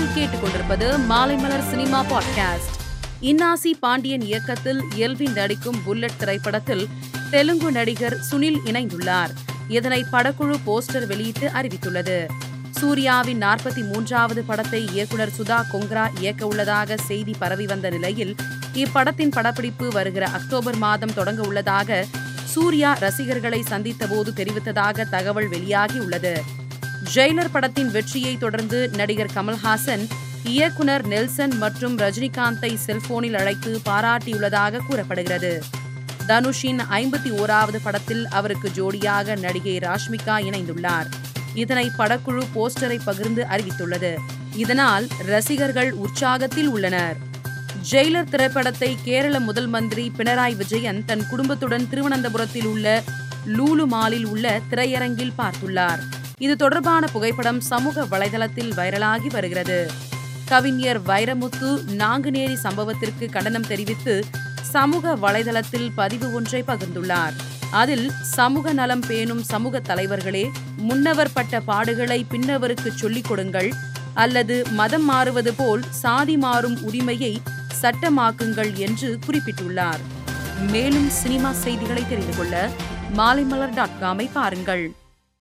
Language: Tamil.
நீங்கள் கேட்டுக்கொண்டிருப்பது மாலைமலர் சினிமா பாட்காஸ்ட். இன்னாசி பாண்டியன் இயக்கத்தில் எல்வின் நடிக்கும் புல்லட் திரைப்படத்தில் தெலுங்கு நடிகர் சுனில் இணைந்துள்ளார். இதனை படக்குழு போஸ்டர் வெளியிட்டு அறிவித்துள்ளது. சூர்யாவின் நாற்பத்தி மூன்றாவது படத்தை இயக்குனர் சுதா கொங்க்ரா இயக்க உள்ளதாக செய்தி பரவி வந்த நிலையில் இப்படத்தின் படப்பிடிப்பு வருகிற அக்டோபர் மாதம் தொடங்க உள்ளதாக சூர்யா ரசிகர்களை சந்தித்தபோது தெரிவித்ததாக தகவல் வெளியாகியுள்ளது ஜெயிலர் படத்தின் வெற்றியை தொடர்ந்து நடிகர் கமல்ஹாசன் இயக்குனர் நெல்சன் மற்றும் ரஜினிகாந்தை செல்போனில் அழைத்து பாராட்டியுள்ளதாக கூறப்படுகிறது. தனுஷின் ஐம்பத்தி ஓராவது படத்தில் அவருக்கு ஜோடியாக நடிகை ராஷ்மிகா இணைந்துள்ளார். இதனை படக்குழு போஸ்டரை பகிர்ந்து அறிவித்துள்ளது. இதனால் ரசிகர்கள் உற்சாகத்தில் உள்ளனர். ஜெயிலர் திரைப்படத்தை கேரள முதல் மந்திரி பினராயி விஜயன் தன் குடும்பத்துடன் திருவனந்தபுரத்தில் உள்ள லூலு மாலில் உள்ள திரையரங்கில் பார்த்துள்ளார். இது தொடர்பான புகைப்படம் சமூக வலைதளத்தில் வைரலாகி வருகிறது. கவிஞர் வைரமுத்து நாங்குநேரி சம்பவத்திற்கு கண்டனம் தெரிவித்து சமூக வலைதளத்தில் பதிவு ஒன்றை பகிர்ந்துள்ளார். அதில் சமூக நலம் பேணும் சமூக தலைவர்களே முன்னவர் பட்ட பாடுகளை பின்னவருக்கு சொல்லிக் கொடுங்கள் அல்லது மதம் மாறுவது போல் சாதி மாறும் உரிமையை சட்டமாக்குங்கள் என்று குறிப்பிட்டுள்ளார். மேலும் சினிமா செய்திகளை தெரிந்து கொள்ள மாலைமலர் டாட் காமை பாருங்கள்.